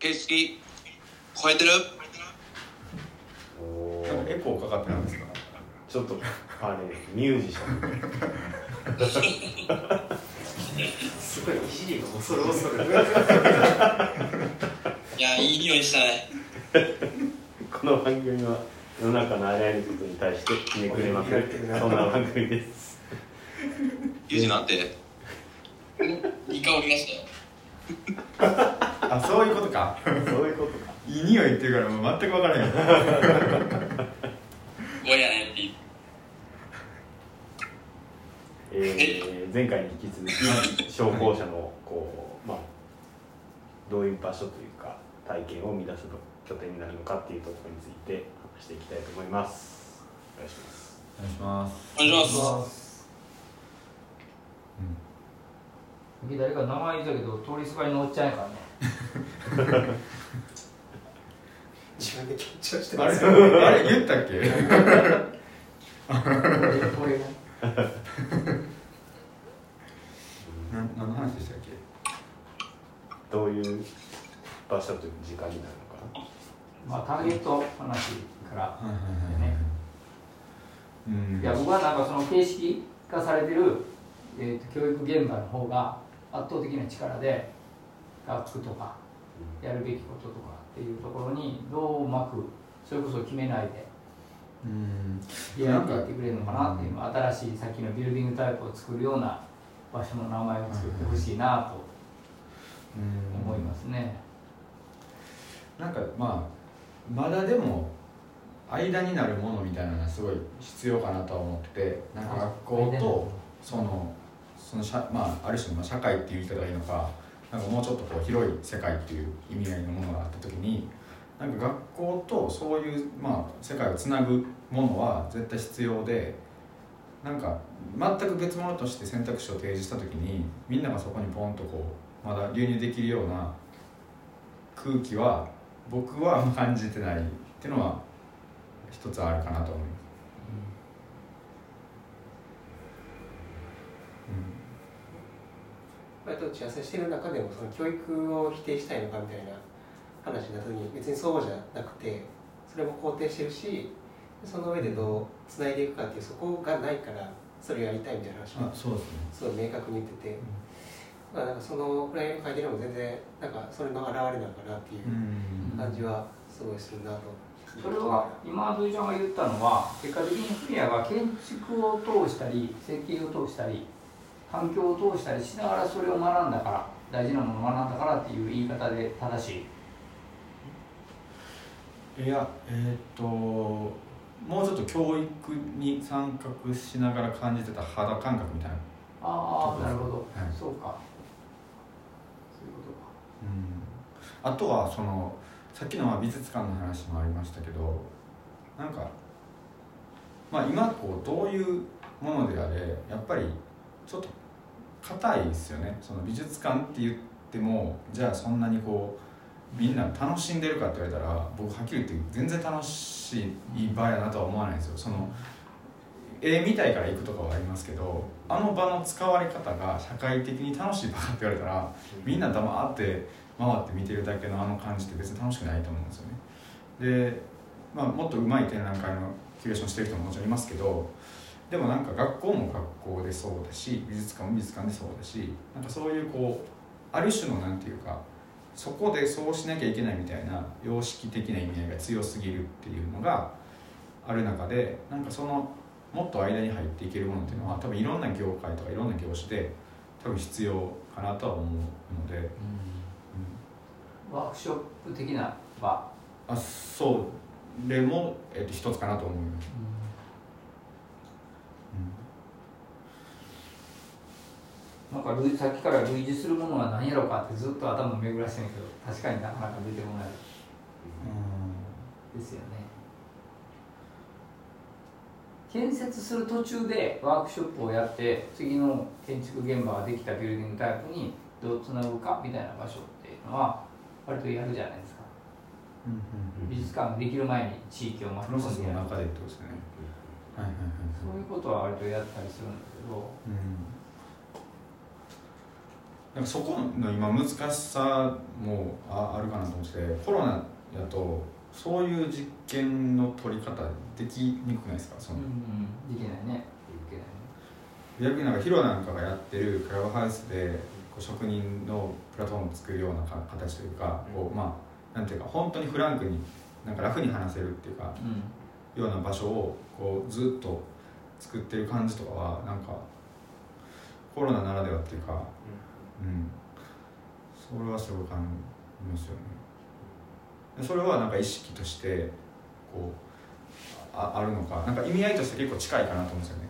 形式超えてる？おなんかエコーかかってないんですか？ちょっとあれミュージシャン。すごいいじりが恐る恐る。いやいい匂いしたね。この番組は世の中のあらゆることに対してひねくれまくるそんな番組です。ユージなんていい香りがしたよあそういうことか。そういうことか。いい匂いっていうからもう全く分からへんごやねんってえー前回に引き続き消防車のこう、まあ、どういう場所というか体験を生み出す拠点になるのかっていうところについて話していきたいと思います。お願いします。お願いします。お願いします。次誰か名前言ったけど通りすがりのおっちゃんやからね。自分で緊張してあれます。あれ言ったっけ？俺 がな何の話でしたっけ？どういう場所という時間になるのかまあターゲット話からはいはいはいはい。うん。いや僕はなんかその形式化されてる、えー、と教育現場の方が圧倒的な力で学区とかやるべきこととかっていうところにどううまくそれこそ決めないでうん。出会っていってくれるのかなっていうのは新しいさっきのビルディングタイプを作るような場所の名前を作ってほしいなとうん思いますね。なんかまあまだでも間になるものみたいなのはすごい必要かなとは思っててなんか学校とそのその社、まあ、ある種の社会っていう言い方がいいのかなんかもうちょっとこう広い世界っていう意味合いのものがあった時になんか学校とそういう、まあ、世界をつなぐものは絶対必要でなんか全く別物として選択肢を提示した時にみんながそこにポンとこうまだ流入できるような空気は僕は感じてないっていうのは一つあるかなと思います。割と打ち合わせしてる中でもその教育を否定したいのかみたいな話になった時に別にそうじゃなくてそれも肯定してるしその上でどうつないでいくかっていうそこがないからそれをやりたいみたいな話もそうですごい明確に言ってて、まあ、なんかそのフライヤーに書いてるのも全然なんかそれの表れなのかなっていううん。感じはすごいするなと。それは今土井ちゃんが言ったのは結果的にフミヤが建築を通したり設計を通したり環境を通したりしながらそれを学んだから大事なものを学んだからっていう言い方で正しい。いやえーっともうちょっと教育に参画しながら感じてた肌感覚みたいな、ああなるほど、はい。そうか。そういうことか。あとはそのさっきのまあ美術館の話もありましたけどなんかまあ今こうどういうものであれやっぱりちょっと硬いですよね。その美術館って言ってもじゃあそんなにこうみんな楽しんでるかって言われたら僕はっきり言って全然楽しい場やなとは思わないんですよ。その絵見たいから行くとかはありますけどあの場の使われ方が社会的に楽しい場かって言われたらみんな黙って回って見てるだけのあの感じって別に楽しくないと思うんですよね。で、まあ、もっと上手い展覧会のキュレーションしてる人ももちろんいますけどでもなんか学校も学校でそうだし美術館も美術館でそうだしなんかそういうこうある種のなんていうかそこでそうしなきゃいけないみたいな様式的な意味合いが強すぎるっていうのがある中でなんかそのもっと間に入っていけるものっていうのは多分いろんな業界とかいろんな業種で多分必要かなとは思うので、ワークショップ的な場、あそう。でも、えっと、一つかなと思います、なんか類さっきから類似するものは何やろうかってずっと頭を巡らしてるけど確かになかなか出てこない。ですよね。建設する途中でワークショップをやって次の建築現場ができたビルディングタイプにどうつなぐかみたいな場所っていうのは割とやるじゃないですか。美術館ができる前に地域を巻きプロセス込んでやるの中でってことですね。はいはいはいそういうことは割とやったりするんだけど。うんなんかそこの今難しさもああるかなと思っててコロナやとそういう実験の取り方できにくくないですか？その、うんうん。できないね。できないね。逆になんかヒロなんかがやってるクラブハウスでこう職人のプラットフォームを作るようなか形というか、こうまあなんていうか本当にフランクになんか楽に話せるっていうかうん。ような場所をこうずっと作ってる感じとかはなんかコロナならではっていうか、うん、それはすごい感じますよね。でそれはなんか意識としてこうああるのか。なんか意味合いとして結構近いかなと思うんですよね、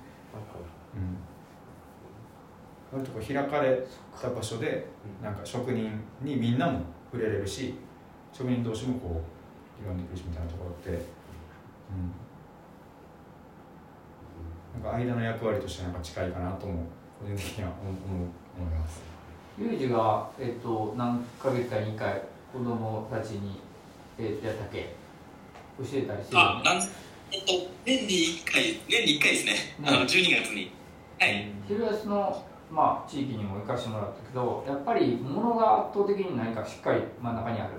うん、割とこう開かれた場所でなんか職人にみんなも触れれるし職人同士もこう広んでいくしみたいなところって、うん、なんか間の役割としてなんか近いかなとも個人的には思思います。ユージが、えっと何ヶ月かに1回子供たちに、えっとやったっけ？教えたりしてるよねあなんえっと年に1回年に1回ですね。あの12月に。はい。昼安の、まあ、地域にも行かせてもらったけどやっぱり物が圧倒的に何かしっかり真ん中にある。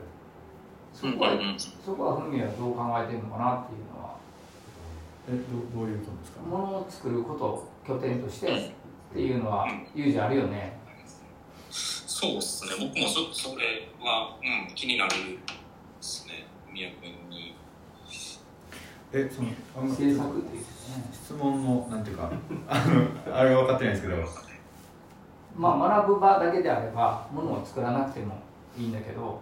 そこは、うんうんうん。そこはふみはどう考えてるのかなっていうのは。えどどういうことですか？物を作ることを拠点としてっていうのはユージあるよねそうっすね。僕もそそれは、うん、気になるですね。宮君に。えそのあんま制作質問のなんていうか あのあれは分かってないんですけど。まあ学ぶ場だけであれば物を作らなくてもいいんだけど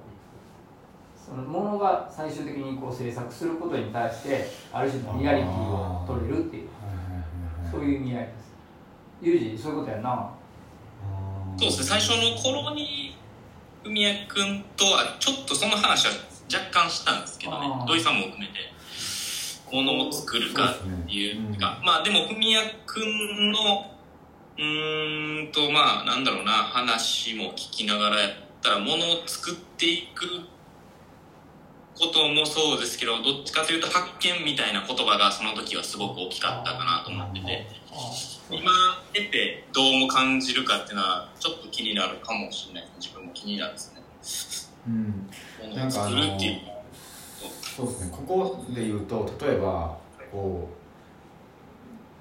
その物が最終的にこう制作することに対してある種のリアリティを取れるっていうそういう意味合いです。ユージそういうことやんなそうですね。最初の頃に文也君とはちょっとその話は若干したんですけどね。土井さんも含めてものを作るかっていうか、まあでも文也君のうーんとまあなんだろうな話も聞きながらやったらものを作っていくこともそうですけどどっちかというと発見みたいな言葉がその時はすごく大きかったかなと思ってて。今得てどうも感じるかっていうのはちょっと気になるかもしれない自分も気になるですね。うん。ものを作るっていうそうですね。ここで言うと例えばこ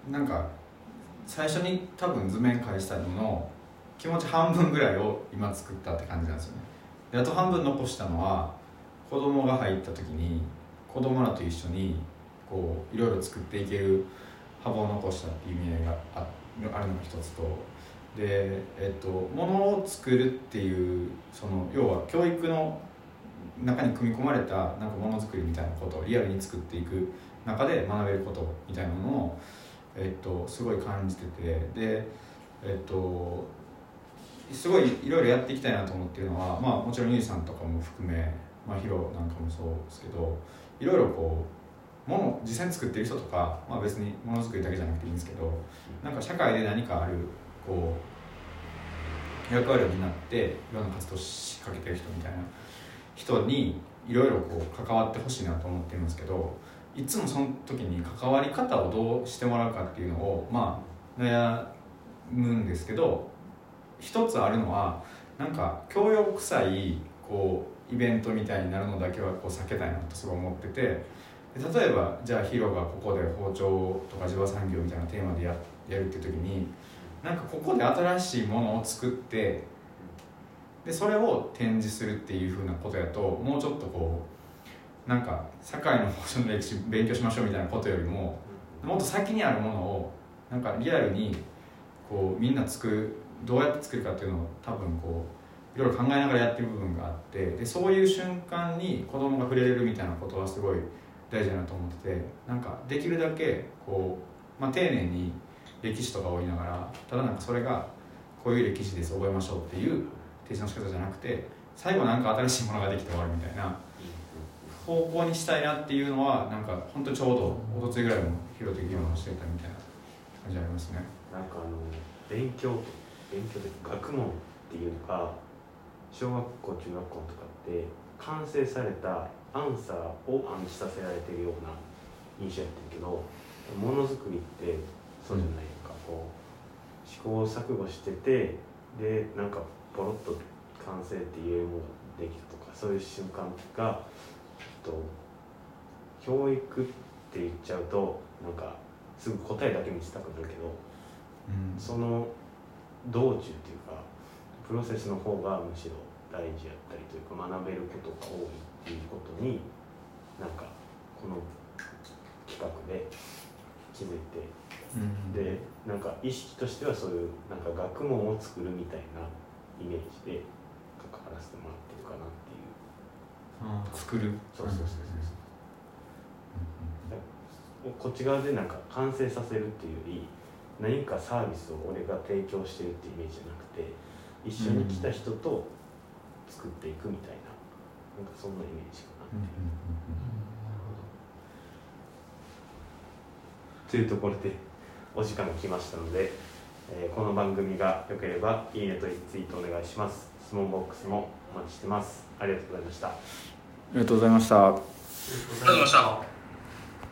うなんか最初に多分図面返したのの気持ち半分ぐらいを今作ったって感じなんですよね。であと半分残したのは子供が入った時に子供らと一緒にこういろいろ作っていける幅を残したっていう意味合いがああるのが一つと。でえっとものを作るっていうその要は教育の中に組み込まれたなんかものづくりみたいなことをリアルに作っていく中で学べることみたいなのを、えっと、すごい感じてて。でえっとすごいいろいろやっていきたいなと思ってるのは、まあ、もちろんゆいさんとかも含め、まあ、ヒロなんかもそうですけどいろいろこうもの実際に作ってる人とか、まあ、別にものづくりだけじゃなくていいんですけどなんか社会で何かあるこう役割を担っていろんな活動をしかけてる人みたいな人にいろいろこう関わってほしいなと思ってるんですけどいつもその時に関わり方をどうしてもらうかっていうのをまあ悩むんですけど一つあるのはなんか教養臭いこうイベントみたいになるのだけはこう避けたいなとすごい思ってて例えばじゃあヒロがここで包丁とか地場産業みたいなテーマでややるっていう時になんかここで新しいものを作ってでそれを展示するっていうふうなことやともうちょっとこうなんか堺の保守の歴史勉強しましょうみたいなことよりももっと先にあるものをなんかリアルにこうみんな作るどうやって作るかっていうのを多分こういろいろ考えながらやってる部分があってでそういう瞬間に子供が触れれるみたいなことはすごい大事だなと思っててなんかできるだけこう、まあ、丁寧に歴史とかを追いながらただなんかそれがこういう歴史です覚えましょうっていう提示の仕方じゃなくて最後なんか新しいものができて終わるみたいな方向にしたいなっていうのはなんか本当ちょうどおとついぐらいも広的議論をしてたみたいな感じありますね。なんかあの勉強勉強で学問っていうのが小学校中学校とかって完成されたアンサーを暗示させられてるような印象やってるけどものづくりってそうじゃないか、こう試行錯誤しててでなんかポロッと完成って言えるものができたとかそういう瞬間が、と、教育って言っちゃうとなんかすぐ答えだけ見せたくなるけどうん。その道中っていうかプロセスの方がむしろ大事やったりというか学べることが多いっていうことになんかこの企画で気づいて。うん。でなんか意識としてはそういうなんか学問を作るみたいなイメージで関わらせてもらってるかなっていう。あー作る。そうそうそうそうこっち側でなんか完成させるっていうより何かサービスを俺が提供してるっていうイメージじゃなくて一緒に来た人と作っていくみたいななんかそんなイメージかなう。んうんというところでお時間が来ましたので、えーこの番組が良ければいいねとツイートお願いします。質問ボックスもお待ちしてます。ありがとうございました。ありがとうございました。ありがとうございました